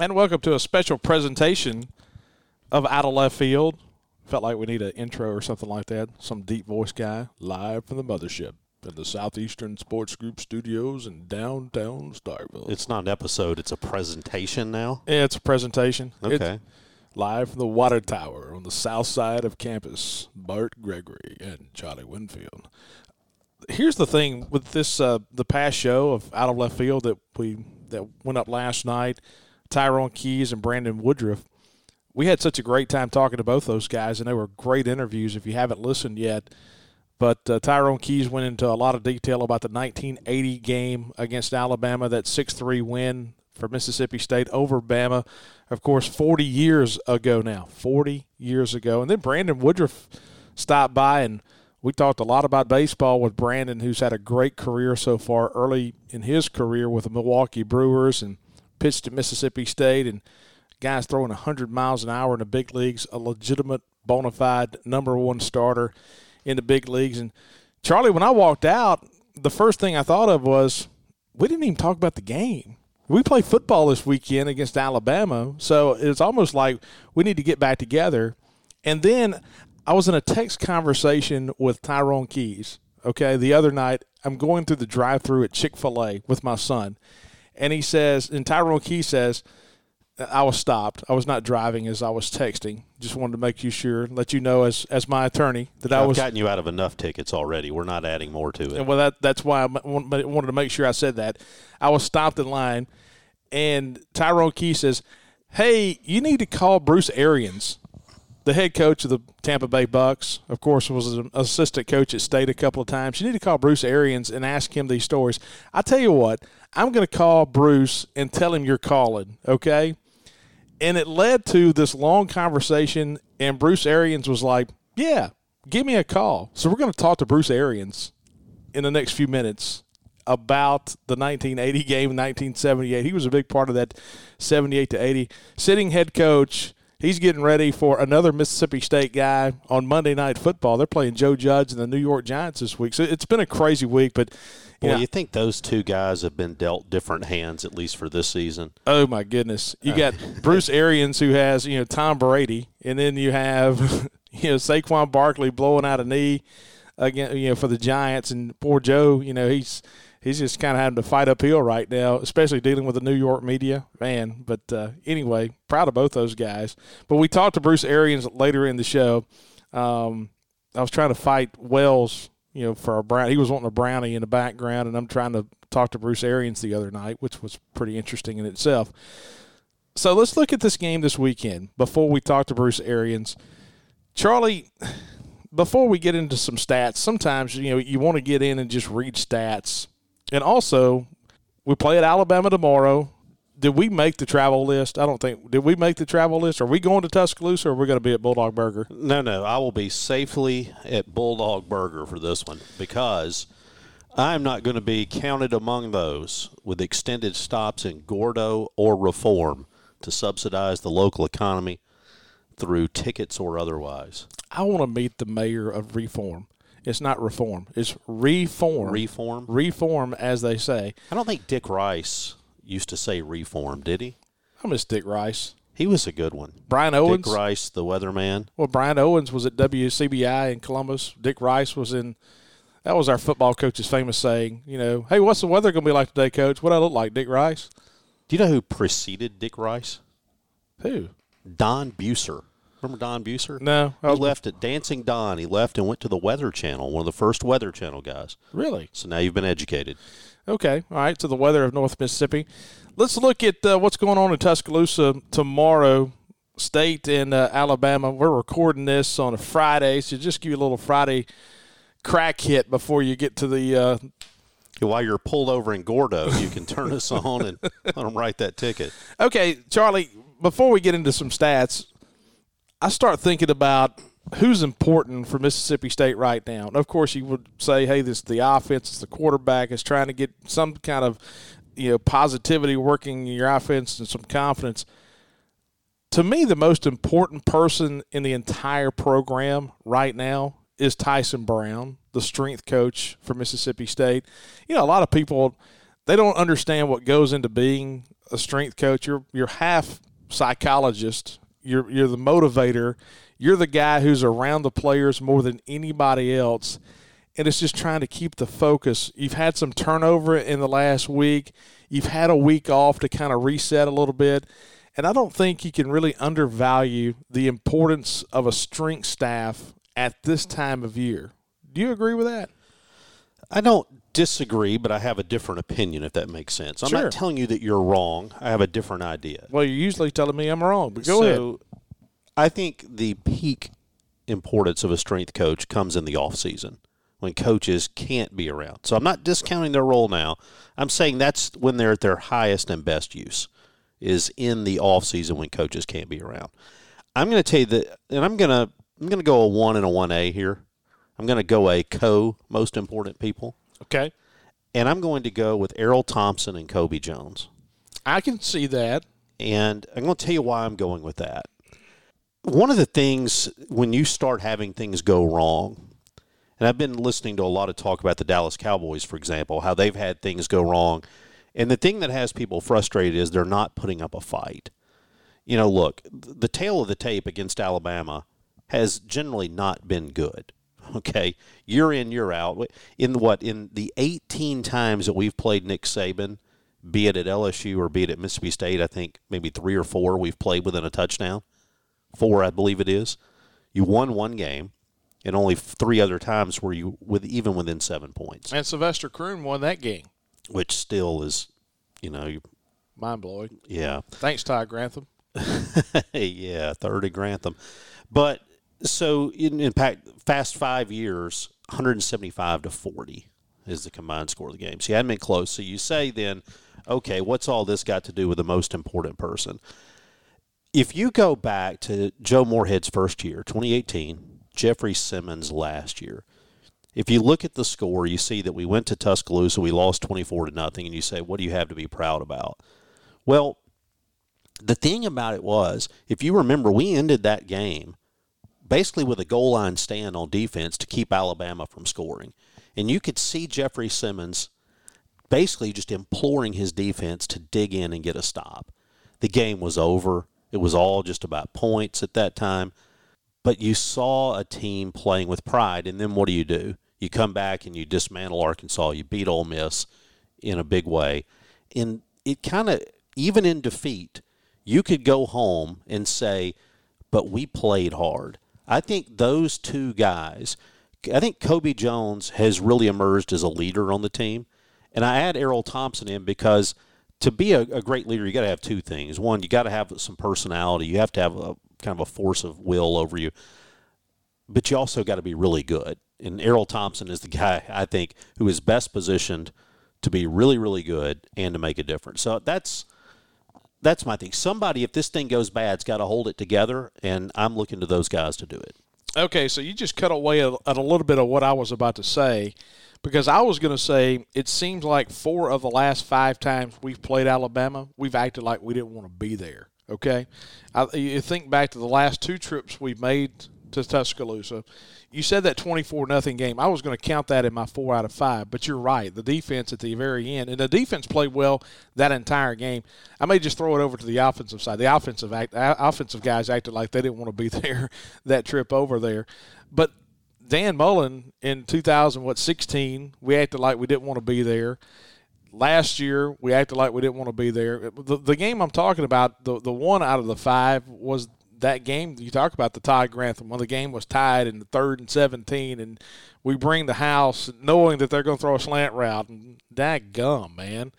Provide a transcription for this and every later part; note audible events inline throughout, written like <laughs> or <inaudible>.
And welcome to a special presentation of Out of Left Field. Felt like we need an intro or something like that. Some deep voice guy live from the mothership in the Southeastern Sports Group studios in downtown Starkville. It's not an episode, it's a presentation now. Yeah, it's a presentation. Okay. It's live from the water tower on the south side of campus. Bart Gregory and Charlie Winfield. Here's the thing with this uh, the past show of Out of Left Field that we that went up last night, Tyrone Keys and Brandon Woodruff. We had such a great time talking to both those guys, and they were great interviews. If you haven't listened yet, but uh, Tyrone Keys went into a lot of detail about the 1980 game against Alabama, that 6 3 win for Mississippi State over Bama. Of course, 40 years ago now. 40 years ago. And then Brandon Woodruff stopped by and we talked a lot about baseball with Brandon, who's had a great career so far early in his career with the Milwaukee Brewers and pitched at Mississippi State. And guys throwing 100 miles an hour in the big leagues, a legitimate, bona fide number one starter in the big leagues. And Charlie, when I walked out, the first thing I thought of was we didn't even talk about the game. We play football this weekend against Alabama, so it's almost like we need to get back together. And then I was in a text conversation with Tyrone Keys, okay, the other night. I'm going through the drive through at Chick fil A with my son. And he says, and Tyrone Key says, I was stopped. I was not driving as I was texting. Just wanted to make you sure, let you know as as my attorney that I I've was. gotten you out of enough tickets already. We're not adding more to it. And well, that that's why I wanted to make sure I said that. I was stopped in line, and Tyrone Key says, "Hey, you need to call Bruce Arians, the head coach of the Tampa Bay Bucks. Of course, was an assistant coach at State a couple of times. You need to call Bruce Arians and ask him these stories. I tell you what, I'm going to call Bruce and tell him you're calling. Okay." And it led to this long conversation, and Bruce Arians was like, "Yeah, give me a call." So we're going to talk to Bruce Arians in the next few minutes about the 1980 <laughs> game, 1978. He was a big part of that 78 to 80. Sitting head coach, he's getting ready for another Mississippi State guy on Monday Night Football. They're playing Joe Judge and the New York Giants this week. So it's been a crazy week, but you Well, know, you think those two guys have been dealt different hands, at least for this season? Oh my goodness! You uh. got <laughs> Bruce Arians who has you know Tom Brady, and then you have <laughs> you know Saquon Barkley blowing out a knee again, you know for the Giants, and poor Joe, you know he's he's just kind of having to fight uphill right now, especially dealing with the New York media, man. But uh, anyway, proud of both those guys. But we talked to Bruce Arians later in the show. Um, I was trying to fight Wells you know, for a brown. He was wanting a brownie in the background, and I'm trying to talk to Bruce Arians the other night, which was pretty interesting in itself. So let's look at this game this weekend before we talk to Bruce Arians. Charlie, before we get into some stats, sometimes you know you want to get in and just read stats, and also we play at Alabama tomorrow. Did we make the travel list? I don't think. Did we make the travel list? Are we going to Tuscaloosa or are we going to be at Bulldog Burger? No, no. I will be safely at Bulldog Burger for this one because I'm not going to be counted among those with extended stops in Gordo or Reform to subsidize the local economy through tickets or otherwise. I want to meet the mayor of Reform. It's not reform. It's reform. Reform? Reform, as they say. I don't think Dick Rice used to say reform, did he? I miss Dick Rice. He was a good one. Brian Owens. Dick Rice, the weatherman. Well, Brian Owens was at WCBI in Columbus. Dick Rice was in. That was our football coach's famous saying. You know, hey, what's the weather going to be like today, Coach? What I look like, Dick Rice? Do you know who preceded Dick Rice? Who? Don Buser. Remember Don Buser? No, I He left at Dancing Don. He left and went to the Weather Channel, one of the first Weather Channel guys. really So now you've been educated. okay. All right. So the weather of North Mississippi. Let's look at uh, what's going on in Tuscaloosa tomorrow. State in uh, Alabama. We're recording this on a Friday, so just give you a little Friday crack hit before you get to the uh, While you're pulled over in Gordo, you can turn us <laughs> on and let them write that ticket. Okay, Charlie, before we get into some stats, I start thinking about who's important for Mississippi State right now. And of course, you would say, hey, this is the offense, it's the quarterback, is trying to get some kind of you know positivity working in your offense and some confidence. To me, the most important person in the entire program right now is Tyson Brown, the strength coach for Mississippi State. You know, a lot of people they don't understand what goes into being a strength coach. You're you're half psychologist. You're you're the motivator. You're the guy who's around the players more than anybody else. And it's just trying to keep the focus. You've had some turnover in the last week. You've had a week off to kind of reset a little bit. And I don't think you can really undervalue the importance of a strength staff at this time of year. Do you agree with that? I don't disagree, but I have a different opinion, if that makes sense. I'm Sure. not telling you that you're wrong. I have a different idea. Well, you're usually telling me I'm wrong, but go ahead. I think the peak importance of a strength coach comes in the off season when coaches can't be around. So I'm not discounting their role now. I'm saying that's when they're at their highest and best use is in the off season when coaches can't be around. I'm going to tell you that, and I'm going to I'm going to go a one and a one A here. I'm going to go a co most important people, Okay. and I'm going to go with Erroll Thompson and Kobe Jones. I can see that. And I'm going to tell you why I'm going with that. One of the things when you start having things go wrong, and I've been listening to a lot of talk about the Dallas Cowboys, for example, how they've had things go wrong. And the thing that has people frustrated is they're not putting up a fight. You know, look, the tail of the tape against Alabama has generally not been good. <laughs> Okay, year in, year out. In what in the 18 times that we've played Nick Saban, be it at LSU or be it at Mississippi State, I think maybe three or four we've played within a touchdown. Four, I believe it is. You won one game, and only three other times were you with even within seven points, And Sylvester Croom won that game. which still is, you know, Mind blowing. yeah. Thanks, Ty Grantham. <laughs> yeah, third at Grantham. But so in, in fact, fast five years, 175 to 40 is the combined score of the game. So you hadn't been close. So you say then, okay, what's all this got to do with the most important person? If you go back to Joe Moorhead's first year, 2018, Jeffrey Simmons last year, if you look at the score, you see that we went to Tuscaloosa, we lost 24 to nothing, and you say, what do you have to be proud about? Well, the thing about it was, if you remember, we ended that game basically with a goal line stand on defense to keep Alabama from scoring. And you could see Jeffrey Simmons basically just imploring his defense to dig in and get a stop. The game was over. It was all just about points at that time. But you saw a team playing with pride, and then what do you do? You come back and you dismantle Arkansas. You beat Ole Miss in a big way. And it kind of, even in defeat, you could go home and say, but we played hard. I think those two guys, I think Kobe Jones has really emerged as a leader on the team. And I add Erroll Thompson in because to be a, a great leader, you got to have two things. One, you got to have some personality. You have to have a kind of a force of will over you. But you also got to be really good. And Erroll Thompson is the guy I think who is best positioned to be really, really good and to make a difference. So that's that's my thing. Somebody, if this thing goes bad, has got to hold it together, and I'm looking to those guys to do it. Okay, so you just cut away at a little bit of what I was about to say because I was going to say it seems like four of the last five times we've played Alabama, we've acted like we didn't want to be there. Okay, I, you think back to the last two trips we've made to Tuscaloosa. You said that twenty-four nothing game. I was going to count that in my four out of five, but you're right. The defense at the very end, and the defense played well that entire game. I may just throw it over to the offensive side. The offensive act, offensive guys acted like they didn't want to be <laughs> there that trip over there, but Dan Mullen in 2000 what 16 we acted like we didn't want to be there. Last year we acted like we didn't want to be there. The, the game I'm talking about, the the one out of the five was that game you talk about the Todd Grantham when the game was tied in the third and 17 and we bring the house knowing that they're going to throw a slant route and that gum man.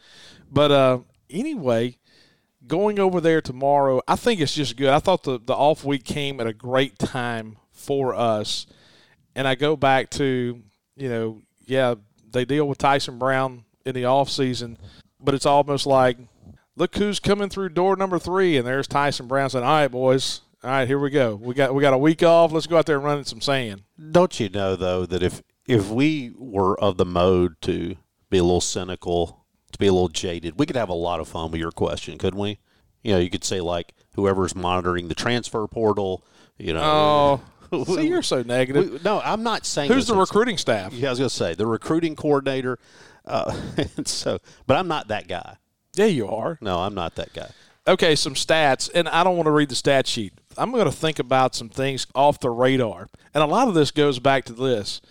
But uh, anyway, going over there tomorrow, I think it's just good. I thought the the off week came at a great time for us and I go back to, you know, yeah, they deal with Tyson Brown in the off season, but it's almost like, look who's coming through door number three, and there's Tyson Brown saying, "All right, boys, all right, here we go. We got we got a week off. Let's go out there and run in some sand." Don't you know though that if if we were of the mode to be a little cynical, to be a little jaded, we could have a lot of fun with your question, couldn't we? You know, you could say like whoever's monitoring the transfer portal, you know. Oh, <laughs> see, you're so negative. We- no, I'm not saying Who's the recruiting staff? Yeah, I was going to say the recruiting coordinator. Uh, <laughs> and so, but I'm not that guy. Yeah, you are. No, I'm not that guy. Okay, some stats, and I don't want to read the stat sheet. I'm going to think about some things off the radar. And a lot of this goes back to this.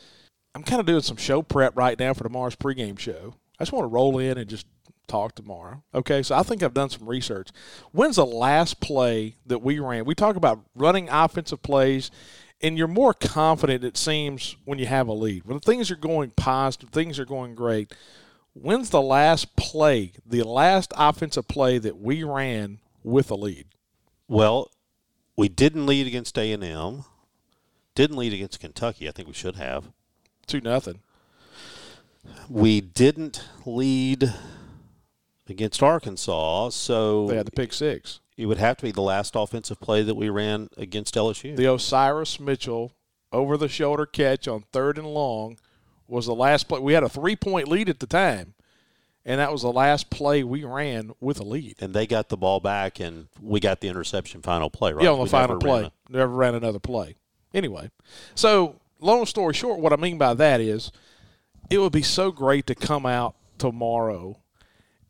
I'm kind of doing some show prep right now for tomorrow's pregame show. I just want to roll in and just talk tomorrow. Okay, so I think I've done some research. When's the last play that we ran? We talk about running offensive plays, and you're more confident, it seems, when you have a lead. When things are going positive, things are going great. When's the last play, the last offensive play that we ran with a lead? Well, we didn't lead against A and M. Didn't lead against Kentucky. I think we should have. Two nothing. We didn't lead against Arkansas, so They had the pick six. it would have to be the last offensive play that we ran against LSU. The Osiris Mitchell over the shoulder catch on third and long was the last play. We had a three point lead at the time, and that was the last play we ran with a lead. and they got the ball back, and we got the interception final play. Right? Yeah, on the We final never ran play. Never ran another play. Anyway, so long story short, what I mean by that is it would be so great to come out tomorrow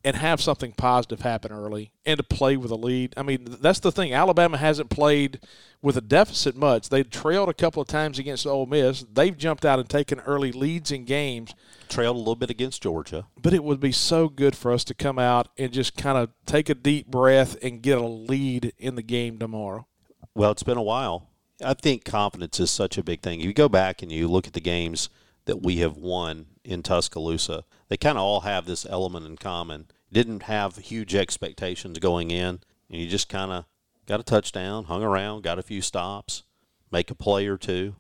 and have something positive happen early and to play with a lead. I mean, that's the thing. Alabama hasn't played with a deficit much. They trailed a couple of times against Ole Miss. They've jumped out and taken early leads in games. trailed a little bit against Georgia. But it would be so good for us to come out and just kind of take a deep breath and get a lead in the game tomorrow. Well, it's been a while. I think confidence is such a big thing. You go back and you look at the games that we have won in Tuscaloosa, they kind of all have this element in common. Didn't have huge expectations going in, and you just kind of got a touchdown, hung around, got a few stops, make a play or two.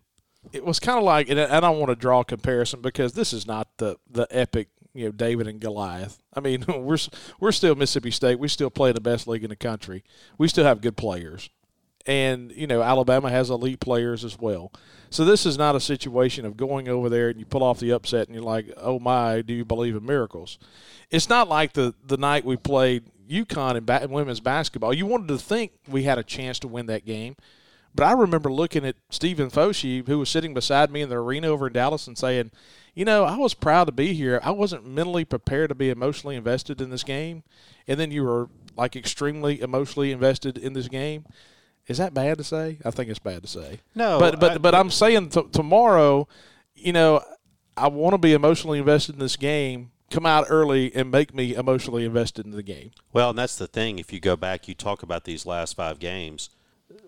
it was kind of like, and I don't want to draw a comparison because this is not the the epic, you know, David and Goliath. I mean, <laughs> we're we're still Mississippi State. We still play the best league in the country. We still have good players, and you know, Alabama has elite players as well. So this is not a situation of going over there and you pull off the upset and you're like, oh my, do you believe in miracles? It's not like the the night we played UConn in, ba- women's basketball. You wanted to think we had a chance to win that game. But I remember looking at Stephen Foshee, who was sitting beside me in the arena over in Dallas, and saying, "You know, I was proud to be here. I wasn't mentally prepared to be emotionally invested in this game, and then you were like extremely emotionally invested in this game." Is that bad to say? I think it's bad to say. No, but but I- but I'm saying t- tomorrow, you know, I want to be emotionally invested in this game. Come out early and make me emotionally invested in the game. Well, and that's the thing. If you go back, you talk about these last five games,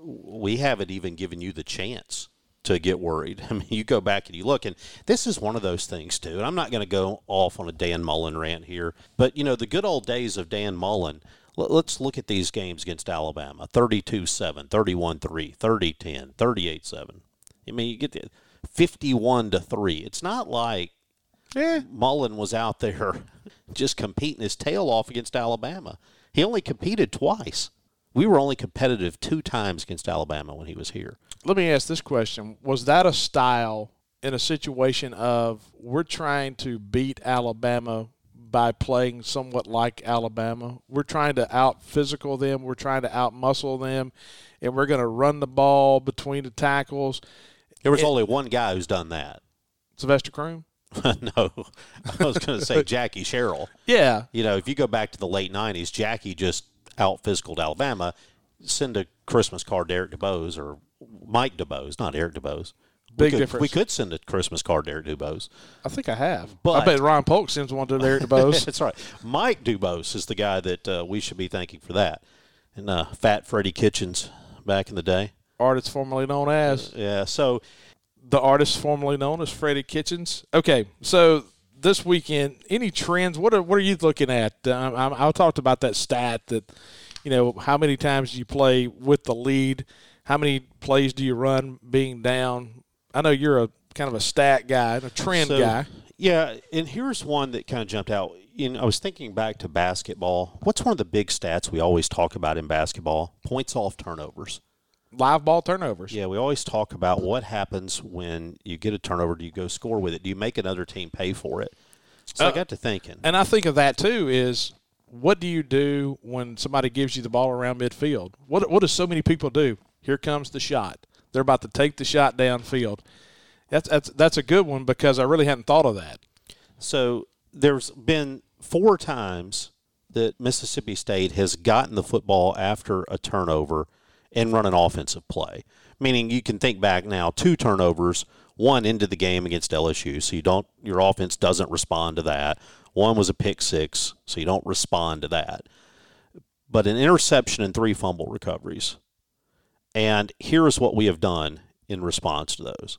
we haven't even given you the chance to get worried. <laughs> I mean, you go back and you look, and this is one of those things, too. And I'm not going to go off on a Dan Mullen rant here, but, you know, the good old days of Dan Mullen. Let's look at these games against Alabama 32 7, 31 3, 30 10, 38 7. I mean, you get the 51 to 3. It's not like Mullen was out there <laughs> just competing his tail off against Alabama. He only competed twice. We were only competitive two times against Alabama when he was here. let me ask this question was that a style in a situation of we're trying to beat alabama by playing somewhat like alabama we're trying to out physical them we're trying to out muscle them and we're going to run the ball between the tackles There was only one guy who's done that. sylvester croom <laughs> no, I was going to say <laughs> Jackie Sherrill. yeah You know, if you go back to the late '90s, Jackie just out physicaled Alabama. Send a Christmas card to Eric DeBose or Mike DuBose, not Eric DeBose. We Big could, difference. We could send a Christmas card to Eric DeBose. i think i have i bet ron polk sends one to Derek DeBose. <laughs> That's right. Mike DuBose is the guy that uh, we should be thanking for that. And uh, Fat Freddie Kitchens back in the day. artist formerly known as Yeah. So the artist formerly known as Freddie Kitchens. Okay, so this weekend, any trends? What are what are you looking at? Um, I, I talked about that stat that you know how many times do you play with the lead? How many plays do you run being down? I know you're a kind of a stat guy, a trend so, guy. Yeah, and here's one that kind of jumped out. You know, I was thinking back to basketball. What's one of the big stats we always talk about in basketball? Points off turnovers. Live ball turnovers. Yeah, we always talk about what happens when you get a turnover. Do you go score with it? Do you make another team pay for it? So I Uh, got to thinking. And I think of that too is what do you do when somebody gives you the ball around midfield? What what do so many people do? Here comes the shot. They're about to take the shot downfield. That's that's that's a good one because I really hadn't thought of that. So there's been four times that Mississippi State has gotten the football after a turnover and run an offensive play. Meaning you can think back now, two turnovers, one into the game against LSU, so you don't your offense doesn't respond to that. One was a pick six, so you don't respond to that. But an interception and three fumble recoveries. And here is what we have done in response to those.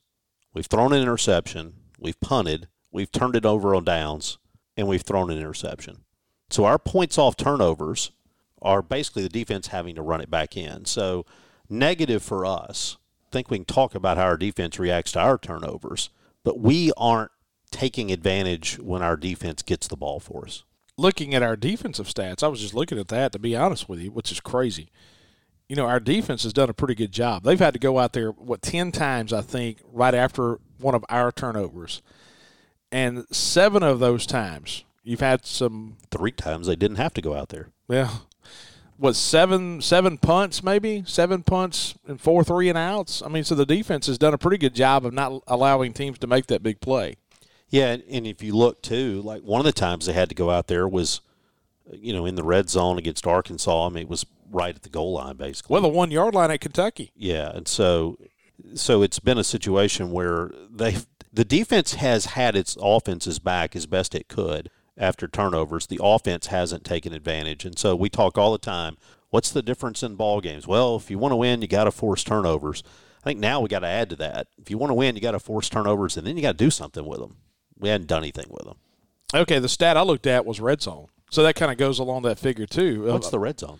We've thrown an interception, we've punted, we've turned it over on downs, and we've thrown an interception. So our points off turnovers are basically the defense having to run it back in. So negative for us. I think we can talk about how our defense reacts to our turnovers, but we aren't taking advantage when our defense gets the ball for us. Looking at our defensive stats, I was just looking at that to be honest with you, which is crazy. You know, our defense has done a pretty good job. They've had to go out there what 10 times I think right after one of our turnovers. And 7 of those times you've had some Three times they didn't have to go out there. well, what seven seven punts maybe seven punts and four three and outs. I mean, so the defense has done a pretty good job of not allowing teams to make that big play. Yeah, and if you look too, like one of the times they had to go out there was, you know, in the red zone against Arkansas. I mean, it was right at the goal line, basically. Well, the one yard line at Kentucky. Yeah, and so so it's been a situation where they the defense has had its offenses back as best it could after turnovers. The offense hasn't taken advantage, and so we talk all the time. What's the difference in ball games? Well, if you want to win, you got to force turnovers. I think now we got to add to that. If you want to win, you got to force turnovers, and then you got to do something with them. We hadn't done anything with them. Okay, the stat I looked at was red zone, so that kind of goes along that figure too. What's Uh, the red zone?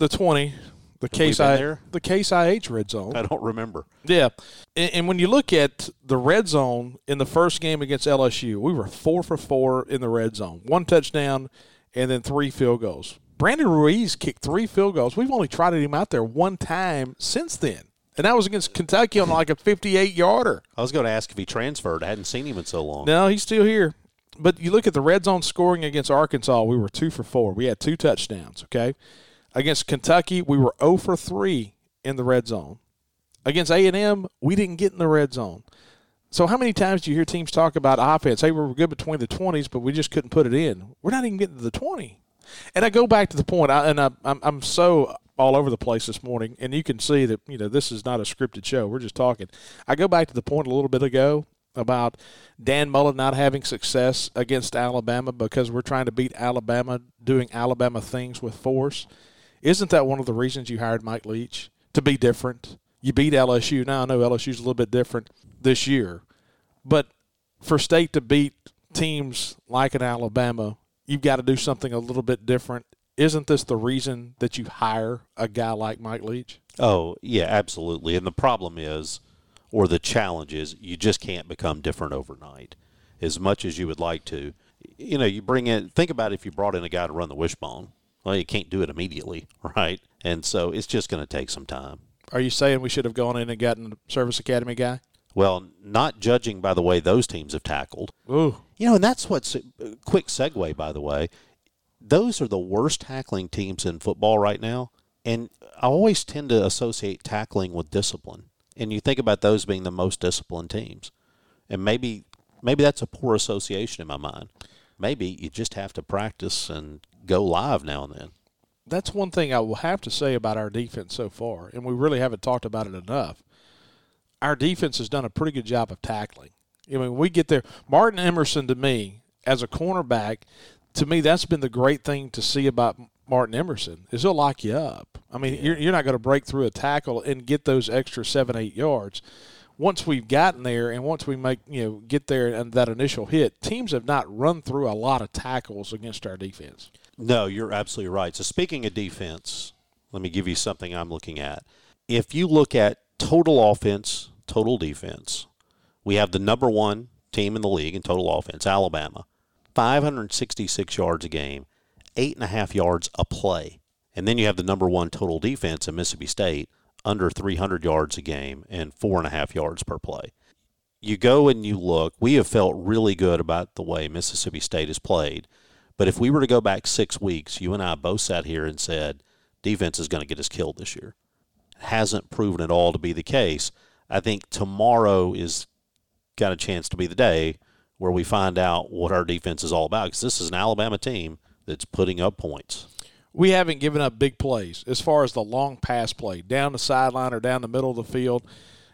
The twenty? The case I there? the case IH red zone. I don't remember. Yeah, and, and when you look at the red zone in the first game against LSU, we were four for four in the red zone, one touchdown, and then three field goals. Brandon Ruiz kicked three field goals. We've only trotted him out there one time since then, and that was against Kentucky on like a fifty-eight yarder. I was going to ask if he transferred. I hadn't seen him in so long. No, he's still here. But you look at the red zone scoring against Arkansas, we were two for four. We had two touchdowns. Okay, against Kentucky, we were zero for three in the red zone. Against A and M, we didn't get in the red zone. So how many times do you hear teams talk about offense? Hey, we were good between the twenties, but we just couldn't put it in. We're not even getting to the twenty. And I go back to the point, I, and I, I'm I'm so all over the place this morning, and you can see that you know this is not a scripted show. We're just talking. I go back to the point a little bit ago about Dan Mullen not having success against Alabama because we're trying to beat Alabama doing Alabama things with force. Isn't that one of the reasons you hired Mike Leach to be different? You beat LSU. Now I know LSU's a little bit different this year, but for state to beat teams like an Alabama, you've got to do something a little bit different. Isn't this the reason that you hire a guy like Mike Leach? Oh, yeah, absolutely. And the problem is, or the challenge is, you just can't become different overnight as much as you would like to. You know, you bring in, think about if you brought in a guy to run the wishbone. Well, you can't do it immediately, <laughs> right? And so it's just going to take some time. Are you saying we should have gone in and gotten a service academy guy? Well, not judging by the way those teams have tackled. Ooh, You know, and that's what's uh, quick segue, by the way. Those are the worst tackling teams in football right now. And I always tend to associate tackling with discipline. And you think about those being the most disciplined teams. And maybe maybe that's a poor association in my mind. Maybe you just have to practice and go live now and then. that's one thing I will have to say about our defense so far, and we really haven't talked about it enough. Our defense has done a pretty good job of tackling. I mean, we get there. Martin Emerson, to me, as a cornerback, to me, that's been the great thing to see about Martin Emerson is he'll lock you up. I mean, you're, you're not going to break through a tackle and get those extra seven, eight yards. Once we've gotten there, and once we make you know get there and that initial hit, teams have not run through a lot of tackles against our defense. No, you're absolutely right. So speaking of defense, let me give you something I'm looking at. If you look at total offense, total defense, we have the number one team in the league in total offense, Alabama, 566 yards a game, eight and a half yards a play. And then you have the number one total defense in Mississippi State, under 300 yards a game and four and a half yards per play. You go and you look, we have felt really good about the way Mississippi State has played. But if we were to go back six weeks, you and I both sat here and said, defense is going to get us killed this year. It hasn't proven at all to be the case. I think tomorrow is got a chance to be the day where we find out what our defense is all about because this is an Alabama team that's putting up points. We haven't given up big plays as far as the long pass play down the sideline or down the middle of the field.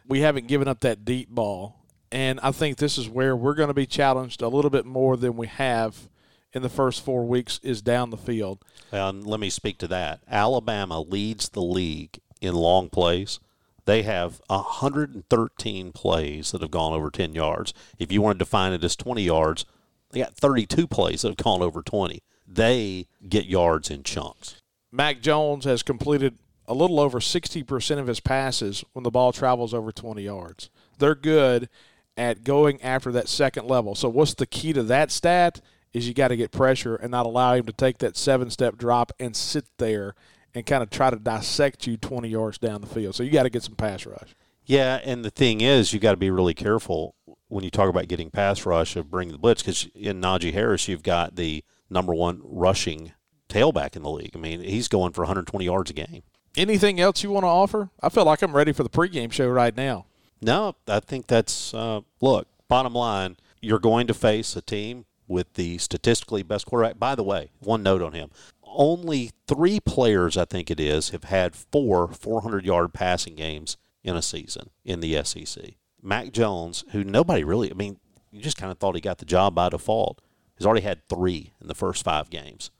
We haven't given up that deep ball. And I think this is where we're going to be challenged a little bit more than we have in the first four weeks is down the field. And let me speak to that. Alabama leads the league in long plays. They have 113 plays that have gone over 10 yards. If you want to define it as 20 yards, they got 32 plays that have gone over 20. They get yards in chunks. Mac Jones has completed a little over 60% of his passes when the ball travels over 20 yards. They're good at going after that second level. So what's the key to that stat? Is you got to get pressure and not allow him to take that seven step drop and sit there and kind of try to dissect you 20 yards down the field. So you got to get some pass rush. Yeah, and the thing is, you got to be really careful when you talk about getting pass rush of bringing the blitz because in Najee Harris, you've got the number one rushing tailback in the league. I mean, he's going for 120 yards a game. Anything else you want to offer? I feel like I'm ready for the pregame show right now. No, I think that's uh, look. Bottom line, you're going to face a team with the statistically best quarterback. By the way, one note on him: only three players, I think it is, have had four 400 yard passing games in a season in the SEC. Mac Jones, who nobody really, I mean, you just kind of thought he got the job by default, has already had three in the first five games.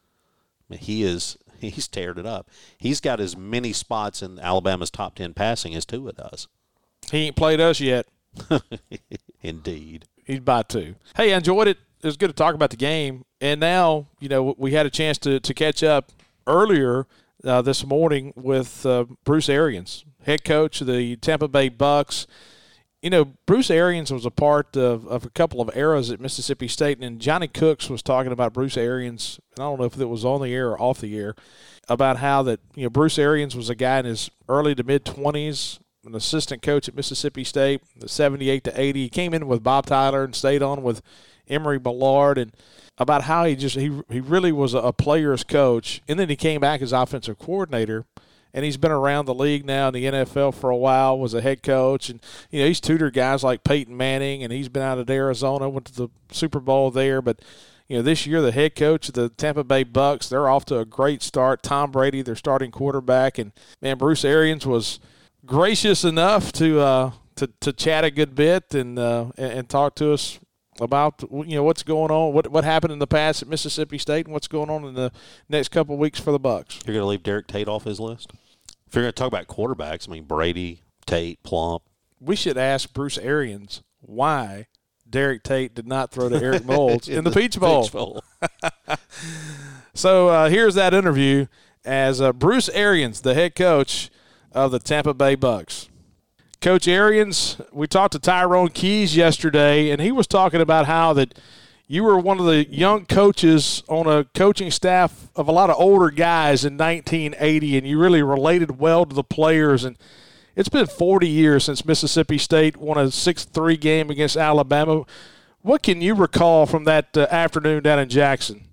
I mean, he is <laughs> he's teared it up. He's got as many spots in Alabama's top ten passing as Tua does. He ain't played us yet. <laughs> Indeed. He's by two. Hey, I enjoyed it. It was good to talk about the game. And now, you know, we had a chance to, to catch up earlier uh, this morning with uh, Bruce Arians, head coach of the Tampa Bay Bucks. You know, Bruce Arians was a part of, of a couple of eras at Mississippi State, and Johnny Cooks was talking about Bruce Arians, and I don't know if it was on the air or off the air, about how that, you know, Bruce Arians was a guy in his early to mid 20s, an assistant coach at Mississippi State, the 78 to 80. He came in with Bob Tyler and stayed on with Emory Bellard and about how he just he he really was a player's coach, and then he came back as offensive coordinator. And he's been around the league now in the NFL for a while. Was a head coach, and you know he's tutored guys like Peyton Manning, and he's been out at Arizona, went to the Super Bowl there. But you know this year the head coach of the Tampa Bay Bucks, they're off to a great start. Tom Brady, their starting quarterback, and man, Bruce Arians was gracious enough to uh, to to chat a good bit and uh, and, and talk to us about you know what's going on, what what happened in the past at Mississippi State, and what's going on in the next couple of weeks for the Bucks. You're going to leave Derrick Taite off his list. If you're going to talk about quarterbacks, I mean Brady, Taite, Plump. We should ask Bruce Arians why Derrick Taite did not throw to Eric Moulds <laughs> in, in, the, the Peach Bowl. Peach Bowl. <laughs> so uh, here's that interview as uh, Bruce Arians, the head coach of the Tampa Bay Bucks. Coach Arians, we talked to Tyrone Keys yesterday, and he was talking about how that you were one of the young coaches on a coaching staff of a lot of older guys in 1980, and you really related well to the players. And it's been 40 years since Mississippi State won a 6-3 game against Alabama. What can you recall from that uh, afternoon down in Jackson?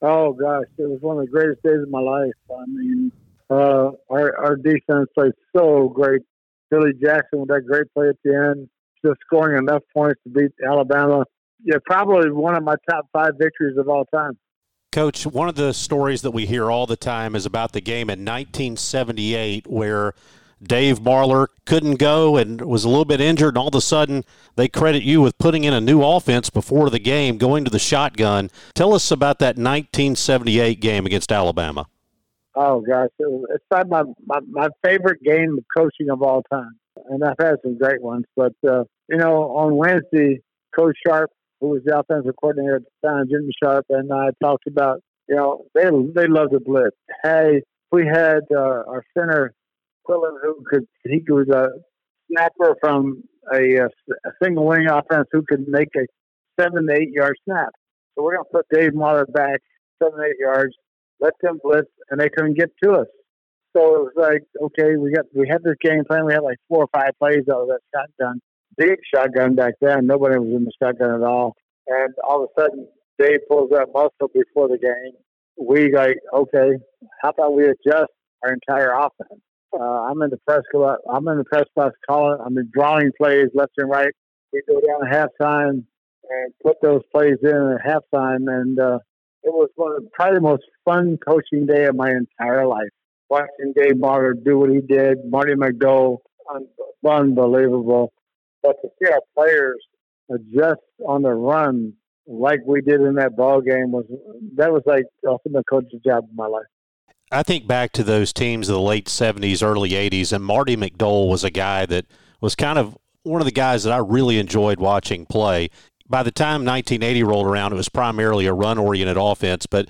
Oh gosh, it was one of the greatest days of my life. I mean, uh, our our defense played so great. Billy Jackson with that great play at the end, just scoring enough points to beat Alabama. Yeah, probably one of my top five victories of all time. Coach, one of the stories that we hear all the time is about the game in 1978 where Dave Marler couldn't go and was a little bit injured, and all of a sudden they credit you with putting in a new offense before the game, going to the shotgun. Tell us about that 1978 game against Alabama. Oh gosh, it's my, my my favorite game of coaching of all time, and I've had some great ones. But uh, you know, on Wednesday, Coach Sharp, who was the offensive coordinator at the time, Jimmy Sharp, and I talked about you know they they love the blitz. Hey, we had uh, our center Quillen, who could he was a snapper from a, a single wing offense who could make a seven to eight yard snap. So we're going to put Dave Marler back seven eight yards let them blitz, and they couldn't get to us. So it was like, okay, we got we had this game plan. We had like four or five plays out of that shotgun, big shotgun back then. Nobody was in the shotgun at all. And all of a sudden, Dave pulls that muscle before the game. We like, okay, how about we adjust our entire offense? Uh, I'm in the press. I'm in the press box calling. I'm drawing plays left and right. We go down at halftime and put those plays in at halftime, and uh, it was one of probably the most fun coaching day of my entire life. Watching Dave Marler do what he did, Mardye McDole, un- unbelievable. But to see our players adjust on the run like we did in that ball game was that was like the ultimate job of my life. I think back to those teams of the late 70s, early 80s, and Mardye McDole was a guy that was kind of one of the guys that I really enjoyed watching play. By the time 1980 rolled around, it was primarily a run oriented offense. But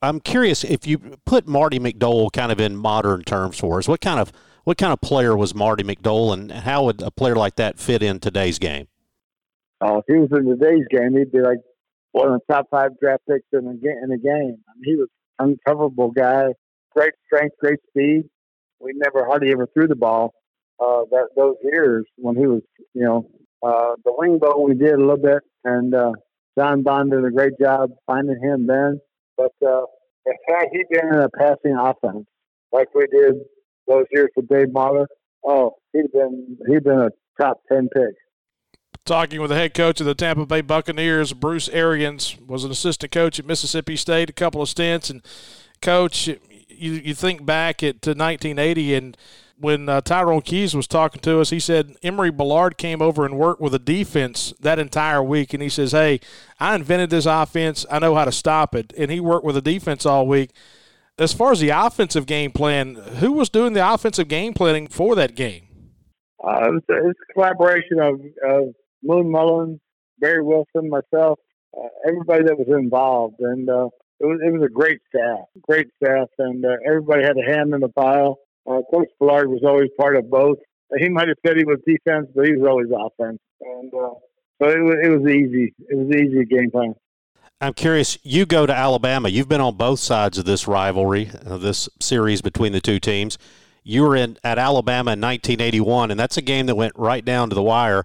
I'm curious if you put Mardye McDole kind of in modern terms for us, what kind of what kind of player was Mardye McDole, and how would a player like that fit in today's game? Oh, if he was in today's game, he'd be like one of the top five draft picks in the, in game. I mean, he was an uncoverable guy, great strength, great speed. We never hardly ever threw the ball uh, that those years when he was, you know, uh, the wing bow we did a little bit, and uh, John Bond did a great job finding him then. But uh, if had he been in a passing offense like we did those years with Dave Marler, oh, he'd been he'd been a top ten pick. Talking with the head coach of the Tampa Bay Buccaneers, Bruce Arians, was an assistant coach at Mississippi State, a couple of stints, and coach, you you think back at to 1980 and when uh, Tyrone Keys was talking to us, he said Emory Bellard came over and worked with the defense that entire week, and he says, "Hey, I invented this offense. I know how to stop it." And he worked with the defense all week. As far as the offensive game plan, who was doing the offensive game planning for that game? Uh, it, was, it a collaboration of, of Moon Mullins, Barry Wilson, myself, uh, everybody that was involved, and uh, it was it was a great staff, great staff, and uh, everybody had a hand in the pile. Uh, Coach Bellard was always part of both. He might have said he was defense, but he was always offense, and uh, so it was, it was easy. It was easy game plan. I'm curious. You go to Alabama. You've been on both sides of this rivalry, this series between the two teams. You were in at Alabama in 1981, and that's a game that went right down to the wire.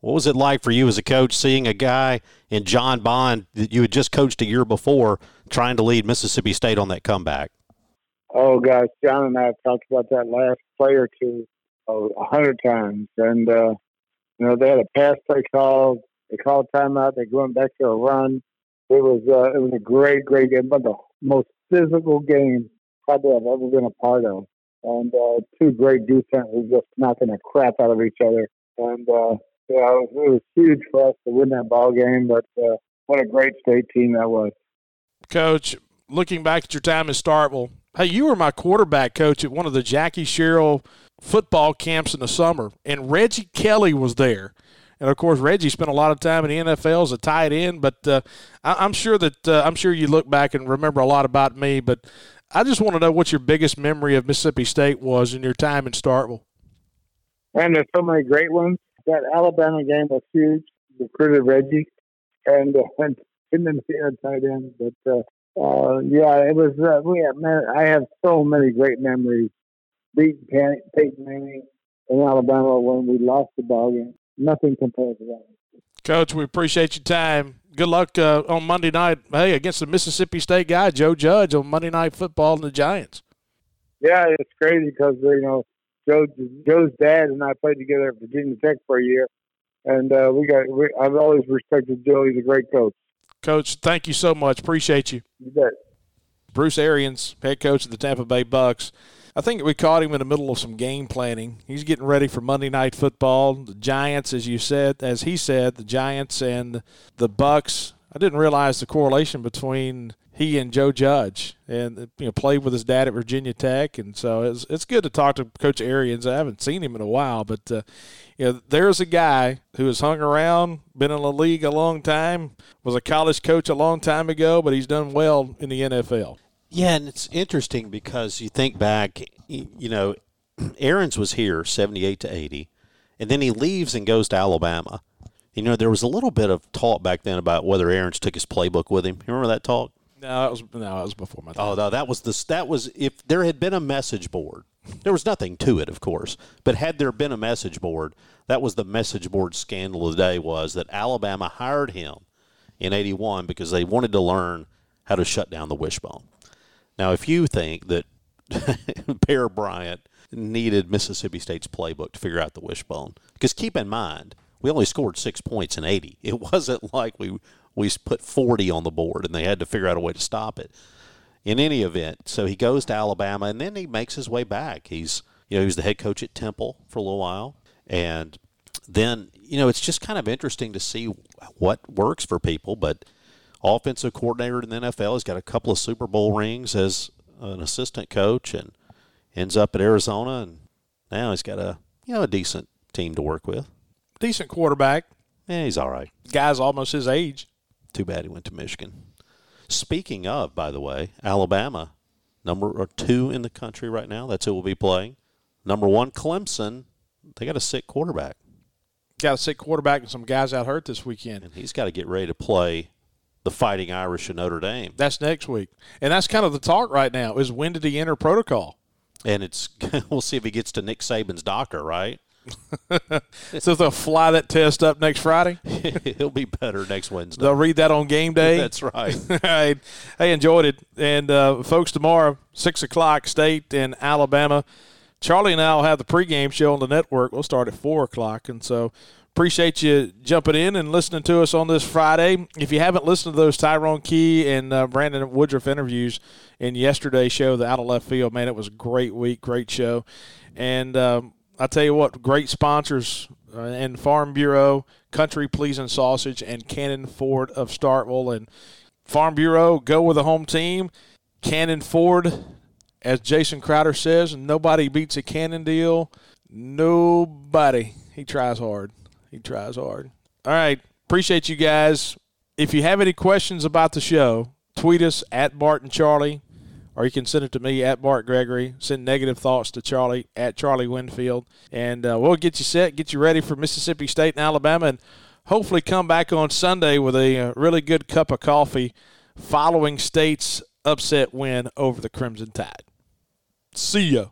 What was it like for you as a coach seeing a guy in John Bond that you had just coached a year before trying to lead Mississippi State on that comeback? Oh gosh, John and I have talked about that last play or two a hundred times, and uh, you know they had a pass play called. They called timeout. They went back to a run. It was uh, it was a great, great game, but the most physical game probably I've ever been a part of. And uh, two great defenses just knocking the crap out of each other. And uh, yeah, it was, it was huge for us to win that ball game. But uh, what a great state team that was. Coach, looking back at your time in Starkville, hey, you were my quarterback coach at one of the Jackie Sherrill football camps in the summer, and Reggie Kelly was there. And of course, Reggie spent a lot of time in the NFL as a tight end. But uh, I, am sure that uh, I'm sure you look back and remember a lot about me. But I just want to know what your biggest memory of Mississippi State was in your time in Starkville. And there's so many great ones. That Alabama game was huge. Recruited Reggie, and uh, <laughs> and didn't tight end, but uh, uh, yeah, it was. Uh, we have, man, I have so many great memories. Beating Peyton Manning in Alabama when we lost the ball game. Nothing compares to that. Coach, we appreciate your time. Good luck uh, on Monday night. Hey, against the Mississippi State guy, Joe Judge, on Monday Night Football and the Giants. Yeah, it's crazy because you know Joe Joe's dad and I played together at Virginia Tech for a year, and uh, we got. We, I've always respected Joe. He's a great coach. Coach, thank you so much. Appreciate you. You bet. Bruce Arians, head coach of the Tampa Bay Bucks. I think we caught him in the middle of some game planning. He's getting ready for Monday Night Football. The Giants, as you said, as he said, the Giants and the Bucks. I didn't realize the correlation between he and Joe Judge, and you know played with his dad at Virginia Tech, and so it's it's good to talk to Coach Arians. I haven't seen him in a while, but uh, you know there's a guy who has hung around, been in the league a long time, was a college coach a long time ago, but he's done well in the NFL. Yeah, and it's interesting because you think back, you know, <clears throat> Arians was here 78 to 80, and then he leaves and goes to Alabama. You know, there was a little bit of talk back then about whether Arians took his playbook with him. You remember that talk? No, that was no, that was before my oh, time. Oh, no, that was the that was if there had been a message board. There was nothing to it, of course, but had there been a message board, that was the message board scandal of the day was that Alabama hired him in 81 because they wanted to learn how to shut down the wishbone. Now, if you think that <laughs> Bear Bryant needed Mississippi State's playbook to figure out the wishbone, because keep in mind, we only scored six points in 80. It <laughs> wasn't like we we put 40 on the board, and they had to figure out a way to stop it. In any event, so he goes to Alabama, and then he makes his way back. He's you know he was the head coach at Temple for a little while, and then you know it's just kind of interesting to see what works for people. But offensive coordinator in the NFL, he's got a couple of Super Bowl rings as an assistant coach, and ends up at Arizona, and now he's got a you know a decent team to work with. Decent quarterback. Yeah, he's all right. Guy's almost his age. Too bad he went to Michigan. Speaking of, by the way, Alabama, number two in the country right now. That's who will be playing. Number one, Clemson. They got a sick quarterback. Got a sick quarterback and some guys out hurt this weekend. And he's got to get ready to play the Fighting Irish in Notre Dame. That's next week. And that's kind of the talk right now is when did he enter protocol? And it's <laughs> we'll see if he gets to Nick Saban's doctor, right? <laughs> so they'll fly that test up next Friday. <laughs> He'll be better next Wednesday. They'll read that on game day. <laughs> That's right. I, I enjoyed it, and uh, folks, tomorrow six o'clock, State in Alabama. Charlie and I will have the pregame show on the network. We'll start at four o'clock, and so appreciate you jumping in and listening to us on this Friday. If you haven't listened to those Tyrone Key and uh, Brandon Woodruff interviews in yesterday's show, the Out of Left Field, man, it was a great week, great show, and. Um, I tell you what, great sponsors uh, and Farm Bureau, Country Pleasing Sausage, and Cannon Ford of Starkville. And Farm Bureau, go with the home team. Cannon Ford, as Jason Crowder says, nobody beats a Cannon deal. Nobody. He tries hard. He tries hard. All right. Appreciate you guys. If you have any questions about the show, tweet us at Barton Charlie or you can send it to me at Bart Gregory. Send negative thoughts to Charlie at Charlie Winfield, and uh, we'll get you set, get you ready for Mississippi State and Alabama, and hopefully come back on Sunday with a uh, really good cup of coffee following State's upset win over the Crimson Tide. See ya.